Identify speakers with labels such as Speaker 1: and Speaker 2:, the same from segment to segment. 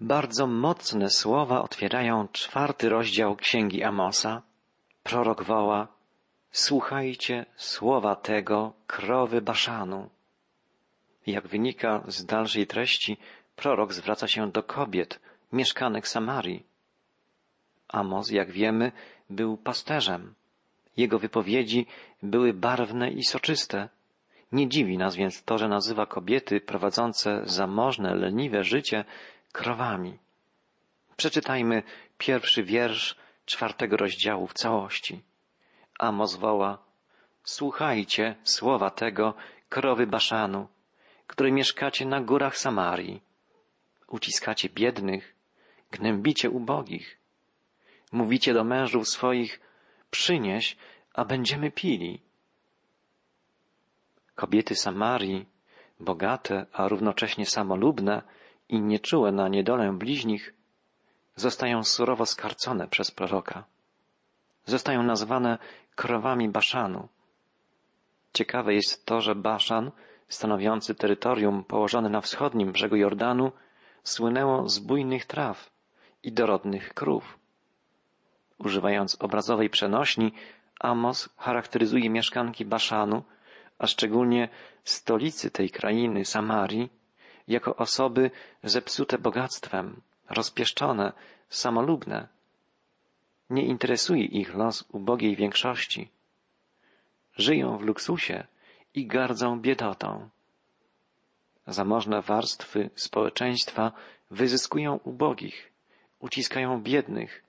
Speaker 1: Bardzo mocne słowa otwierają czwarty rozdział Księgi Amosa. Prorok woła, słuchajcie słowa tego krowy Baszanu. Jak wynika z dalszej treści, prorok zwraca się do kobiet, mieszkanek Samarii. Amos, jak wiemy, był pasterzem. Jego wypowiedzi były barwne i soczyste. Nie dziwi nas więc to, że nazywa kobiety prowadzące zamożne, leniwe życie krowami. Przeczytajmy pierwszy wiersz czwartego rozdziału w całości. Amos woła, słuchajcie słowa tego krowy Baszanu, który mieszkacie na górach Samarii. Uciskacie biednych, gnębicie ubogich. Mówicie do mężów swoich, przynieś, a będziemy pili. Kobiety Samarii, bogate, a równocześnie samolubne i nieczułe na niedolę bliźnich, zostają surowo skarcone przez proroka. Zostają nazwane krowami Baszanu. Ciekawe jest to, że Baszan, stanowiący terytorium położone na wschodnim brzegu Jordanu, słynęło z bujnych traw i dorodnych krów. Używając obrazowej przenośni, Amos charakteryzuje mieszkanki Baszanu, a szczególnie stolicy tej krainy, Samarii, jako osoby zepsute bogactwem, rozpieszczone, samolubne. Nie interesuje ich los ubogiej większości. Żyją w luksusie i gardzą biedotą. Zamożne warstwy społeczeństwa wyzyskują ubogich, uciskają biednych.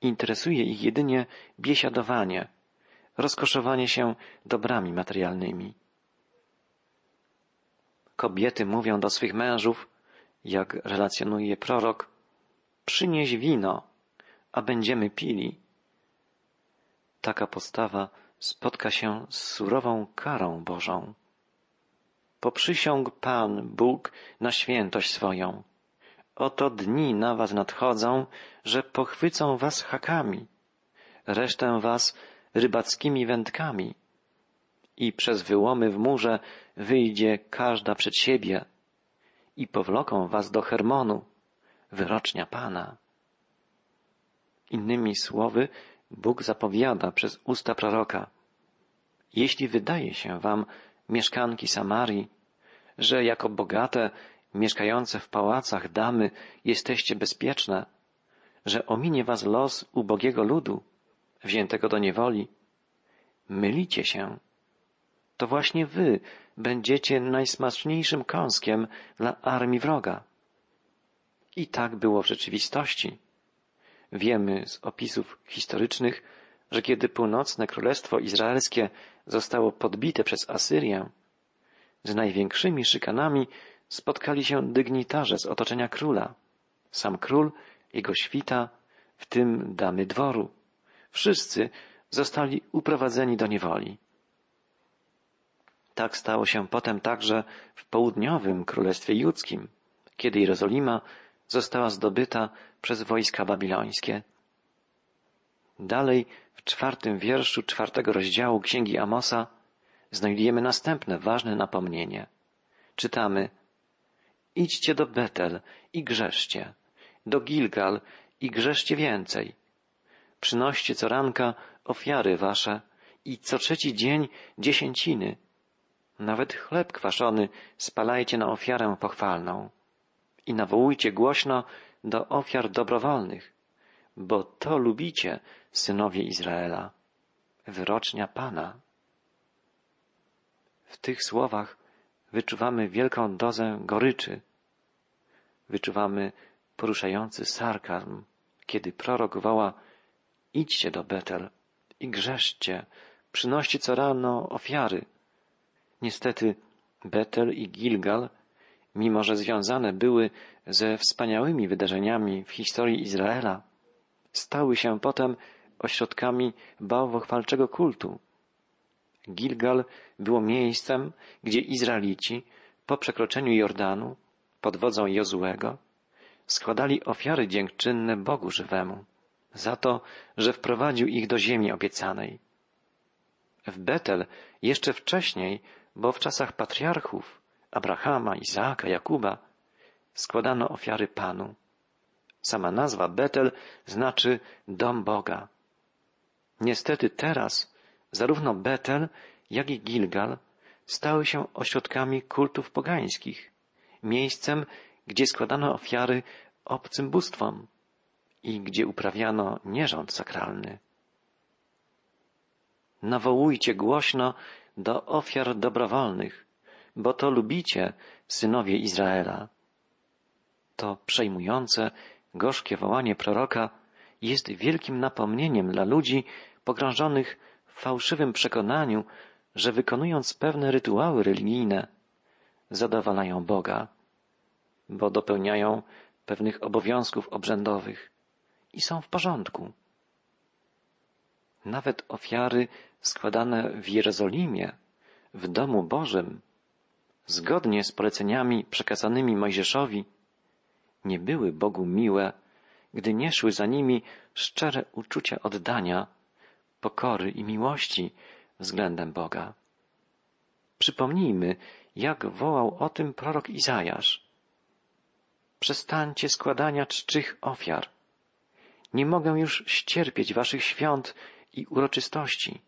Speaker 1: Interesuje ich jedynie biesiadowanie, rozkoszowanie się dobrami materialnymi. Kobiety mówią do swych mężów, jak relacjonuje prorok, przynieś wino, a będziemy pili. Taka postawa spotka się z surową karą Bożą. Poprzysiąg Pan Bóg na świętość swoją. Oto dni na was nadchodzą, że pochwycą was hakami, resztę was rybackimi wędkami i przez wyłomy w murze wyjdzie każda przed siebie i powloką was do Hermonu, wyrocznia Pana. Innymi słowy, Bóg zapowiada przez usta proroka, jeśli wydaje się wam, mieszkanki Samarii, że jako bogate, mieszkające w pałacach damy jesteście bezpieczne, że ominie was los ubogiego ludu, wziętego do niewoli, mylicie się. To właśnie wy będziecie najsmaczniejszym kąskiem dla armii wroga. I tak było w rzeczywistości. Wiemy z opisów historycznych, że kiedy północne królestwo izraelskie zostało podbite przez Asyrię, z największymi szykanami spotkali się dygnitarze z otoczenia króla, sam król, jego świta, w tym damy dworu. Wszyscy zostali uprowadzeni do niewoli. Tak stało się potem także w południowym królestwie judzkim, kiedy Jerozolima została zdobyta przez wojska babilońskie. Dalej w czwartym wierszu czwartego rozdziału Księgi Amosa znajdujemy następne ważne napomnienie. Czytamy Idźcie do Betel i grzeszcie, do Gilgal i grzeszcie więcej. Przynoście co ranka ofiary wasze i co trzeci dzień dziesięciny. Nawet chleb kwaszony spalajcie na ofiarę pochwalną i nawołujcie głośno do ofiar dobrowolnych, bo to lubicie, synowie Izraela, wyrocznia Pana. W tych słowach wyczuwamy wielką dozę goryczy. Wyczuwamy poruszający sarkazm, kiedy prorok woła idźcie do Betel i grzeszcie, przynoście co rano ofiary. Niestety Betel i Gilgal, mimo że związane były ze wspaniałymi wydarzeniami w historii Izraela, stały się potem ośrodkami bałwochwalczego kultu. Gilgal było miejscem, gdzie Izraelici po przekroczeniu Jordanu pod wodzą Jozuego składali ofiary dziękczynne Bogu żywemu za to, że wprowadził ich do ziemi obiecanej. W Betel jeszcze wcześniej, bo w czasach patriarchów Abrahama, Izaaka, Jakuba składano ofiary Panu, Sama nazwa Betel znaczy dom Boga. Niestety teraz zarówno Betel, jak i Gilgal stały się ośrodkami kultów pogańskich, miejscem, gdzie składano ofiary obcym bóstwom i gdzie uprawiano nierząd sakralny. Nawołujcie głośno do ofiar dobrowolnych, bo to lubicie, synowie Izraela. To przejmujące, gorzkie wołanie proroka jest wielkim napomnieniem dla ludzi pogrążonych w fałszywym przekonaniu, że wykonując pewne rytuały religijne, zadowalają Boga, bo dopełniają pewnych obowiązków obrzędowych i są w porządku. Nawet ofiary składane w Jerozolimie, w domu Bożym, zgodnie z poleceniami przekazanymi Mojżeszowi, nie były Bogu miłe, gdy nie szły za nimi szczere uczucia oddania, pokory i miłości względem Boga. Przypomnijmy, jak wołał o tym prorok Izajasz. Przestańcie składania czczych ofiar. Nie mogę już ścierpieć waszych świąt i uroczystości.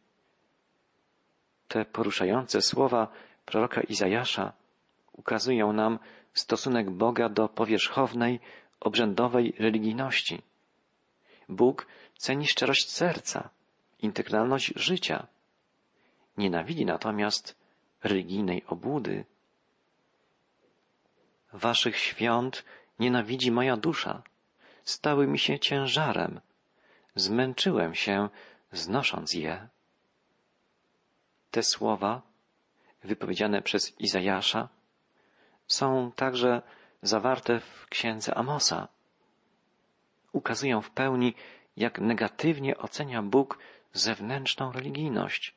Speaker 1: Te poruszające słowa proroka Izajasza ukazują nam stosunek Boga do powierzchownej, obrzędowej religijności. Bóg ceni szczerość serca, integralność życia. Nienawidzi natomiast religijnej obłudy. Waszych świąt nienawidzi moja dusza. Stały mi się ciężarem. Zmęczyłem się, znosząc je. Te słowa, wypowiedziane przez Izajasza, są także zawarte w księdze Amosa. Ukazują w pełni, jak negatywnie ocenia Bóg zewnętrzną religijność,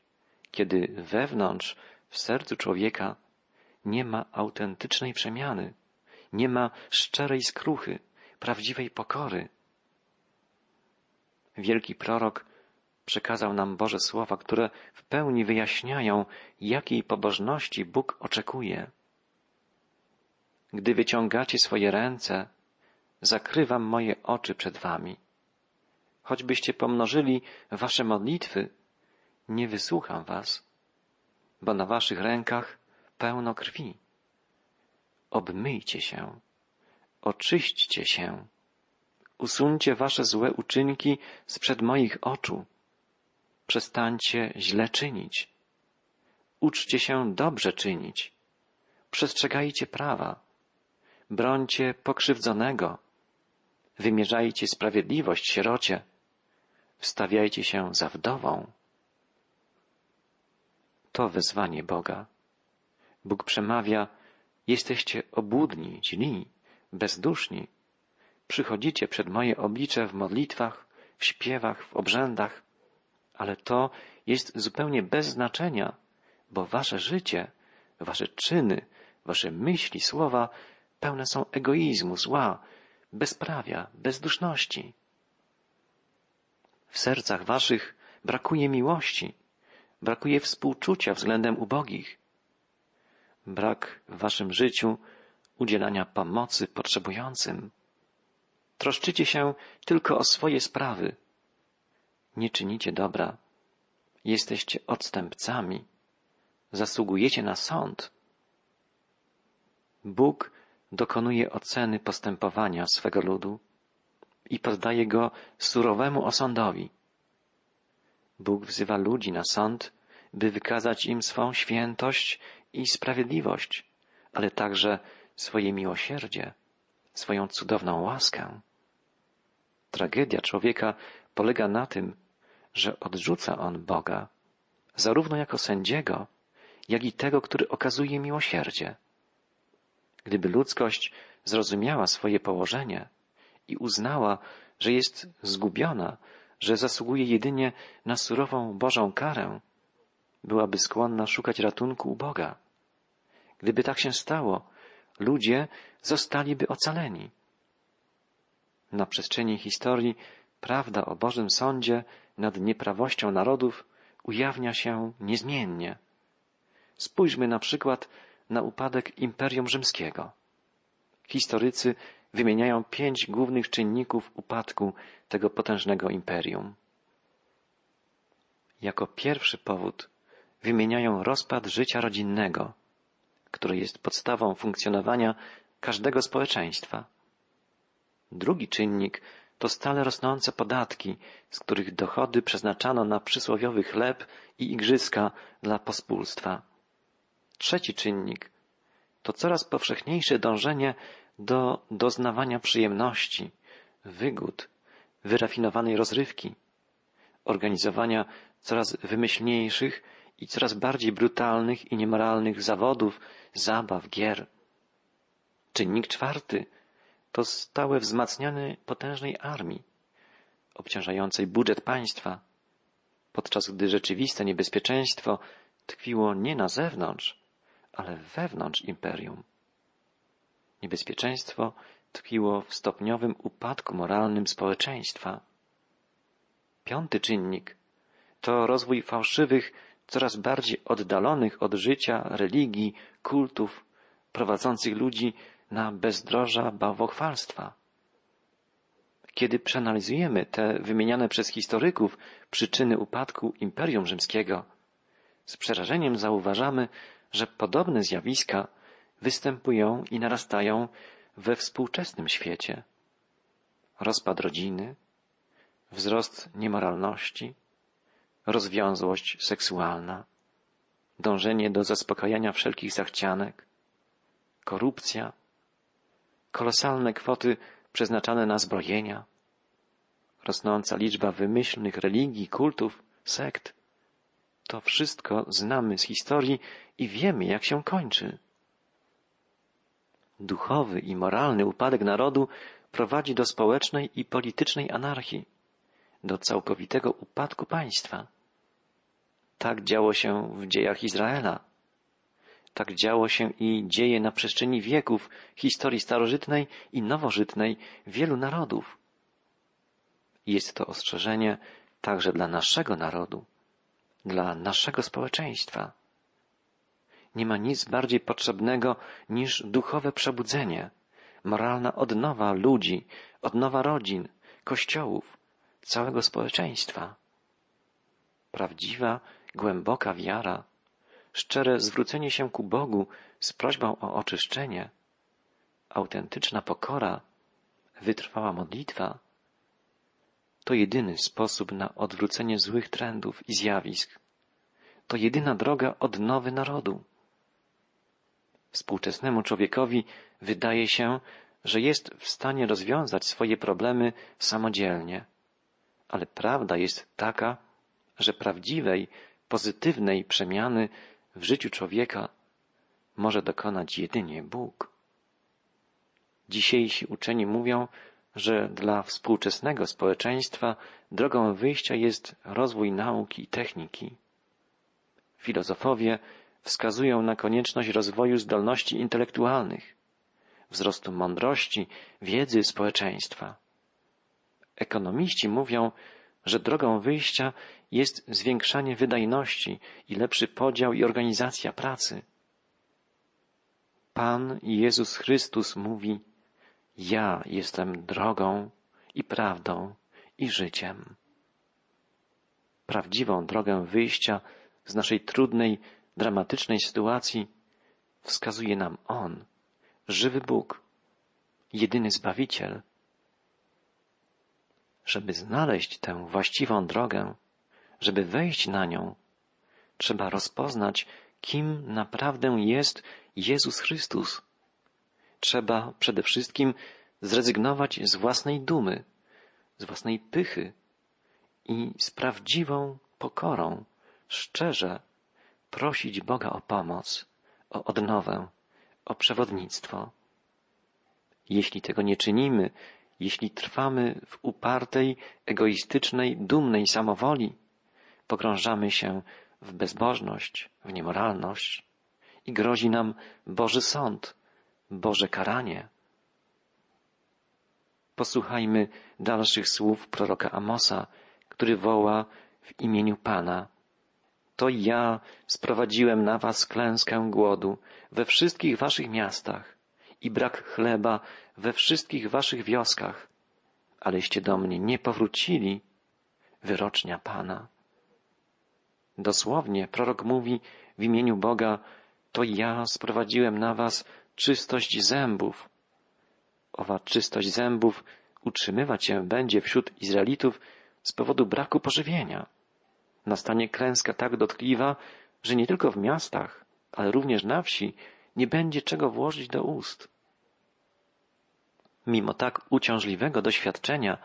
Speaker 1: kiedy wewnątrz, w sercu człowieka, nie ma autentycznej przemiany, nie ma szczerej skruchy, prawdziwej pokory. Wielki prorok przekazał nam Boże słowa, które w pełni wyjaśniają, jakiej pobożności Bóg oczekuje. Gdy wyciągacie swoje ręce, zakrywam moje oczy przed wami. Choćbyście pomnożyli wasze modlitwy, nie wysłucham was, bo na waszych rękach pełno krwi. Obmyjcie się, oczyśćcie się, usuńcie wasze złe uczynki sprzed moich oczu. Przestańcie źle czynić. Uczcie się dobrze czynić. Przestrzegajcie prawa. Brońcie pokrzywdzonego. Wymierzajcie sprawiedliwość sierocie. Wstawiajcie się za wdową. To wezwanie Boga. Bóg przemawia, jesteście obłudni, źli, bezduszni. Przychodzicie przed moje oblicze w modlitwach, w śpiewach, w obrzędach, ale to jest zupełnie bez znaczenia, bo wasze życie, wasze czyny, wasze myśli, słowa pełne są egoizmu, zła, bezprawia, bezduszności. W sercach waszych brakuje miłości, brakuje współczucia względem ubogich. Brak w waszym życiu udzielania pomocy potrzebującym. Troszczycie się tylko o swoje sprawy. Nie czynicie dobra. Jesteście odstępcami. Zasługujecie na sąd. Bóg dokonuje oceny postępowania swego ludu i poddaje go surowemu osądowi. Bóg wzywa ludzi na sąd, by wykazać im swą świętość i sprawiedliwość, ale także swoje miłosierdzie, swoją cudowną łaskę. Tragedia człowieka polega na tym, że odrzuca on Boga, zarówno jako sędziego, jak i tego, który okazuje miłosierdzie. Gdyby ludzkość zrozumiała swoje położenie i uznała, że jest zgubiona, że zasługuje jedynie na surową Bożą karę, byłaby skłonna szukać ratunku u Boga. Gdyby tak się stało, ludzie zostaliby ocaleni. Na przestrzeni historii prawda o Bożym Sądzie nad nieprawością narodów ujawnia się niezmiennie. Spójrzmy na przykład na upadek Imperium Rzymskiego. Historycy wymieniają pięć głównych czynników upadku tego potężnego imperium. Jako pierwszy powód wymieniają rozpad życia rodzinnego, które jest podstawą funkcjonowania każdego społeczeństwa. Drugi czynnik to stale rosnące podatki, z których dochody przeznaczano na przysłowiowy chleb i igrzyska dla pospólstwa. Trzeci czynnik to coraz powszechniejsze dążenie do doznawania przyjemności, wygód, wyrafinowanej rozrywki, organizowania coraz wymyślniejszych i coraz bardziej brutalnych i niemoralnych zawodów, zabaw, gier. Czynnik czwarty to stałe wzmacnianie potężnej armii, obciążającej budżet państwa, podczas gdy rzeczywiste niebezpieczeństwo tkwiło nie na zewnątrz, ale wewnątrz imperium. Niebezpieczeństwo tkwiło w stopniowym upadku moralnym społeczeństwa. Piąty czynnik to rozwój fałszywych, coraz bardziej oddalonych od życia religii, kultów, prowadzących ludzi na bezdroża bałwochwalstwa. Kiedy przeanalizujemy te wymieniane przez historyków przyczyny upadku Imperium Rzymskiego, z przerażeniem zauważamy, że podobne zjawiska występują i narastają we współczesnym świecie. Rozpad rodziny, wzrost niemoralności, rozwiązłość seksualna, dążenie do zaspokajania wszelkich zachcianek, korupcja, kolosalne kwoty przeznaczane na zbrojenia, rosnąca liczba wymyślnych religii, kultów, sekt. To wszystko znamy z historii i wiemy, jak się kończy. Duchowy i moralny upadek narodu prowadzi do społecznej i politycznej anarchii, do całkowitego upadku państwa. Tak działo się w dziejach Izraela. Tak działo się i dzieje na przestrzeni wieków historii starożytnej i nowożytnej wielu narodów. Jest to ostrzeżenie także dla naszego narodu, dla naszego społeczeństwa. Nie ma nic bardziej potrzebnego niż duchowe przebudzenie, moralna odnowa ludzi, odnowa rodzin, kościołów, całego społeczeństwa. Prawdziwa, głęboka wiara, szczere zwrócenie się ku Bogu z prośbą o oczyszczenie, autentyczna pokora, wytrwała modlitwa, to jedyny sposób na odwrócenie złych trendów i zjawisk. To jedyna droga odnowy narodu. Współczesnemu człowiekowi wydaje się, że jest w stanie rozwiązać swoje problemy samodzielnie. Ale prawda jest taka, że prawdziwej, pozytywnej przemiany w życiu człowieka może dokonać jedynie Bóg. Dzisiejsi uczeni mówią, że dla współczesnego społeczeństwa drogą wyjścia jest rozwój nauki i techniki. Filozofowie wskazują na konieczność rozwoju zdolności intelektualnych, wzrostu mądrości, wiedzy społeczeństwa. Ekonomiści mówią, że drogą wyjścia jest zwiększanie wydajności i lepszy podział i organizacja pracy. Pan Jezus Chrystus mówi, ja jestem drogą i prawdą i życiem. Prawdziwą drogę wyjścia z naszej trudnej, dramatycznej sytuacji wskazuje nam On, żywy Bóg, jedyny Zbawiciel. Żeby znaleźć tę właściwą drogę, żeby wejść na nią, trzeba rozpoznać, kim naprawdę jest Jezus Chrystus. Trzeba przede wszystkim zrezygnować z własnej dumy, z własnej pychy i z prawdziwą pokorą, szczerze prosić Boga o pomoc, o odnowę, o przewodnictwo. Jeśli tego nie czynimy, jeśli trwamy w upartej, egoistycznej, dumnej samowoli, pogrążamy się w bezbożność, w niemoralność i grozi nam Boży sąd, Boże karanie. Posłuchajmy dalszych słów proroka Amosa, który woła w imieniu Pana. To ja sprowadziłem na was klęskę głodu we wszystkich waszych miastach i brak chleba we wszystkich waszych wioskach, aleście do mnie nie powrócili, wyrocznia Pana. Dosłownie prorok mówi w imieniu Boga, to ja sprowadziłem na was czystość zębów. Owa czystość zębów utrzymywać się będzie wśród Izraelitów z powodu braku pożywienia. Nastanie klęska tak dotkliwa, że nie tylko w miastach, ale również na wsi nie będzie czego włożyć do ust. Mimo tak uciążliwego doświadczenia,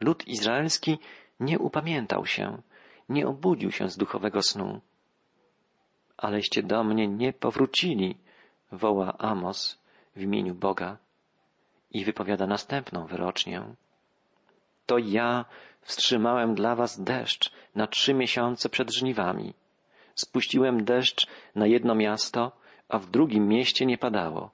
Speaker 1: lud izraelski nie upamiętał się, nie obudził się z duchowego snu. Aleście do mnie nie powrócili, woła Amos w imieniu Boga i wypowiada następną wyrocznię. To ja wstrzymałem dla was deszcz na trzy miesiące przed żniwami. Spuściłem deszcz na jedno miasto, a w drugim mieście nie padało.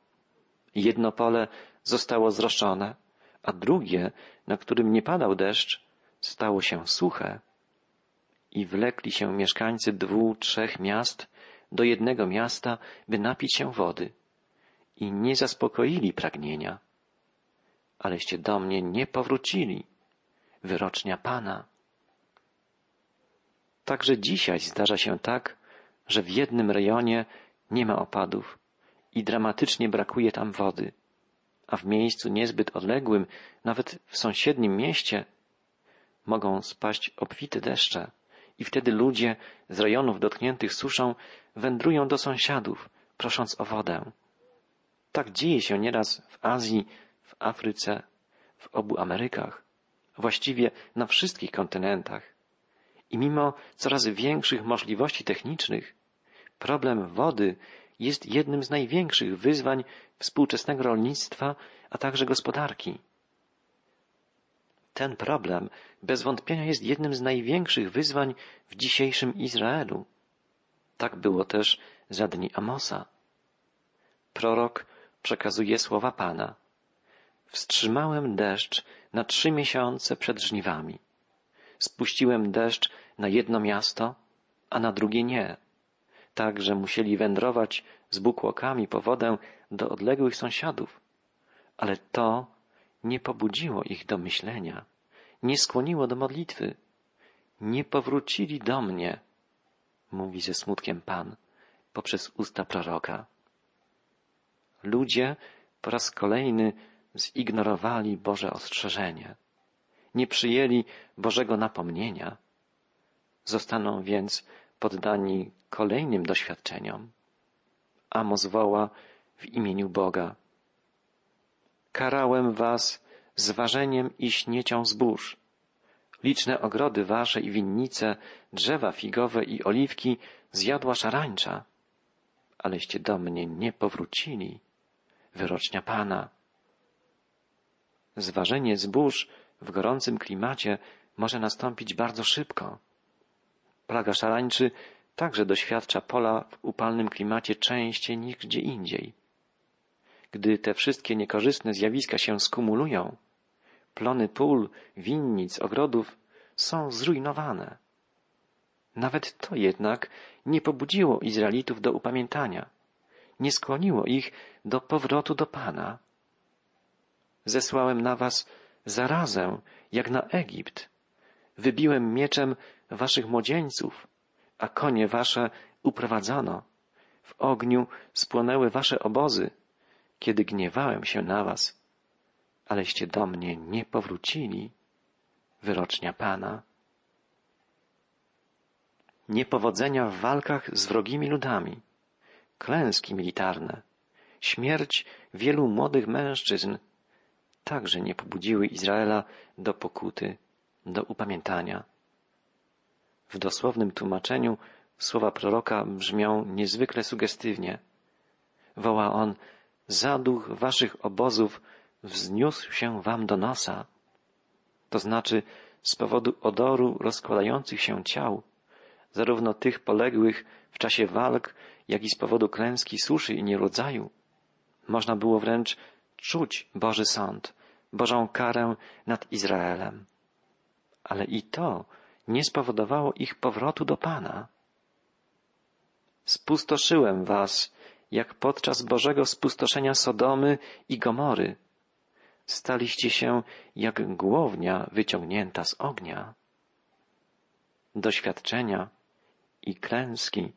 Speaker 1: Jedno pole zostało zroszczone, a drugie, na którym nie padał deszcz, stało się suche. I wlekli się mieszkańcy dwóch, trzech miast do jednego miasta, by napić się wody. I nie zaspokoili pragnienia. Aleście do mnie nie powrócili. Wyrocznia Pana. Także dzisiaj zdarza się tak, że w jednym rejonie nie ma opadów i dramatycznie brakuje tam wody, a w miejscu niezbyt odległym, nawet w sąsiednim mieście, mogą spaść obfite deszcze i wtedy ludzie z rejonów dotkniętych suszą wędrują do sąsiadów, prosząc o wodę. Tak dzieje się nieraz w Azji, w Afryce, w obu Amerykach, właściwie na wszystkich kontynentach. I mimo coraz większych możliwości technicznych, problem wody jest jednym z największych wyzwań współczesnego rolnictwa, a także gospodarki. Ten problem bez wątpienia jest jednym z największych wyzwań w dzisiejszym Izraelu. Tak było też za dni Amosa. Prorok przekazuje słowa Pana. Wstrzymałem deszcz na trzy miesiące przed żniwami. Spuściłem deszcz na jedno miasto, a na drugie nie, tak że musieli wędrować z bukłokami po wodę do odległych sąsiadów. Ale to nie pobudziło ich do myślenia, nie skłoniło do modlitwy. Nie powrócili do mnie, mówi ze smutkiem Pan poprzez usta proroka. Ludzie po raz kolejny zignorowali Boże ostrzeżenie, nie przyjęli Bożego napomnienia, zostaną więc poddani kolejnym doświadczeniom. Amos woła w imieniu Boga. Karałem was zważeniem i śniecią zbóż. Liczne ogrody wasze i winnice, drzewa figowe i oliwki zjadła szarańcza. Aleście do mnie nie powrócili, wyrocznia Pana. Zważenie zbóż w gorącym klimacie może nastąpić bardzo szybko. Plaga szarańczy także doświadcza pola w upalnym klimacie częściej niż gdzie indziej. Gdy te wszystkie niekorzystne zjawiska się skumulują, plony pól, winnic, ogrodów są zrujnowane. Nawet to jednak nie pobudziło Izraelitów do upamiętania, nie skłoniło ich do powrotu do Pana. Zesłałem na was zarazę, jak na Egipt. Wybiłem mieczem waszych młodzieńców, a konie wasze uprowadzono. W ogniu spłonęły wasze obozy, kiedy gniewałem się na was, aleście do mnie nie powrócili, wyrocznia Pana. Niepowodzenia w walkach z wrogimi ludami, klęski militarne, śmierć wielu młodych mężczyzn także nie pobudziły Izraela do pokuty, do upamiętania. W dosłownym tłumaczeniu słowa proroka brzmią niezwykle sugestywnie. Woła on, zaduch waszych obozów wzniósł się wam do nosa. To znaczy, z powodu odoru rozkładających się ciał, zarówno tych poległych w czasie walk, jak i z powodu klęski suszy i nierodzaju, można było wręcz czuć Boży sąd, Bożą karę nad Izraelem. Ale i to nie spowodowało ich powrotu do Pana. Spustoszyłem was jak podczas Bożego spustoszenia Sodomy i Gomory. Staliście się jak głownia wyciągnięta z ognia. Doświadczenia i klęski,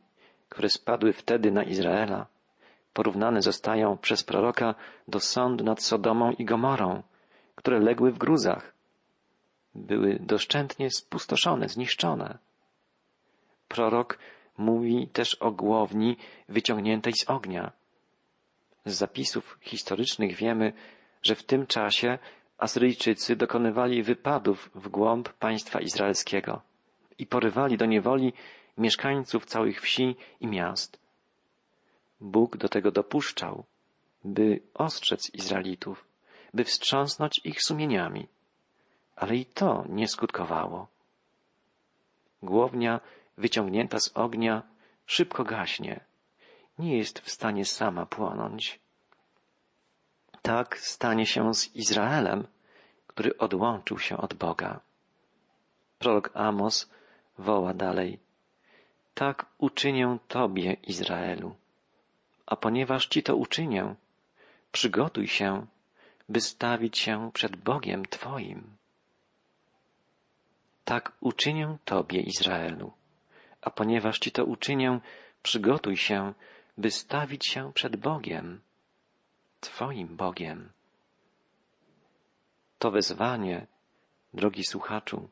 Speaker 1: które spadły wtedy na Izraela, porównane zostają przez proroka do sądu nad Sodomą i Gomorą, które legły w gruzach. Były doszczętnie spustoszone, zniszczone. Prorok mówi też o głowni wyciągniętej z ognia. Z zapisów historycznych wiemy, że w tym czasie Asyryjczycy dokonywali wypadów w głąb państwa izraelskiego i porywali do niewoli mieszkańców całych wsi i miast. Bóg do tego dopuszczał, by ostrzec Izraelitów, by wstrząsnąć ich sumieniami. Ale i to nie skutkowało. Głownia wyciągnięta z ognia szybko gaśnie. Nie jest w stanie sama płonąć. Tak stanie się z Izraelem, który odłączył się od Boga. Prorok Amos woła dalej. Tak uczynię Tobie, Izraelu. A ponieważ Ci to uczynię, przygotuj się, by stawić się przed Bogiem Twoim. Tak uczynię Tobie, Izraelu. A ponieważ Ci to uczynię, przygotuj się, by stawić się przed Bogiem, Twoim Bogiem. To wezwanie, drogi słuchaczu,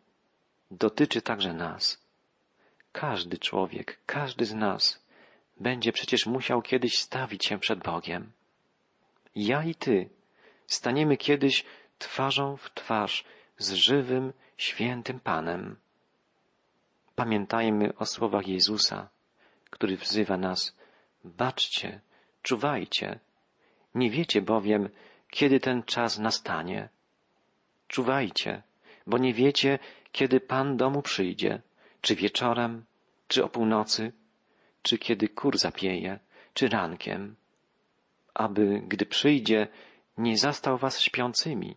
Speaker 1: dotyczy także nas. Każdy człowiek, każdy z nas będzie przecież musiał kiedyś stawić się przed Bogiem. Ja i Ty staniemy kiedyś twarzą w twarz z żywym, świętym Panem. Pamiętajmy o słowach Jezusa, który wzywa nas, baczcie, czuwajcie, nie wiecie bowiem, kiedy ten czas nastanie. Czuwajcie, bo nie wiecie, kiedy Pan domu przyjdzie, czy wieczorem, czy o północy, czy kiedy kur zapieje, czy rankiem, aby, gdy przyjdzie, nie zastał was śpiącymi.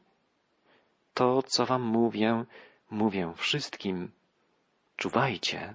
Speaker 1: To, co wam mówię, mówię wszystkim. Czuwajcie.